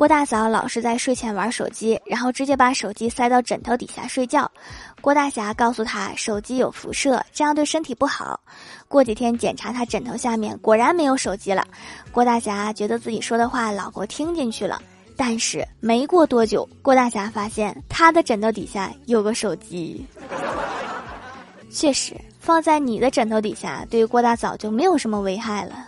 郭大嫂老是在睡前玩手机然后直接把手机塞到枕头底下睡觉。郭大侠告诉他手机有辐射这样对身体不好。过几天检查他枕头下面果然没有手机了。郭大侠觉得自己说的话老婆听进去了但是没过多久郭大侠发现他的枕头底下有个手机。确实放在你的枕头底下对于郭大嫂就没有什么危害了。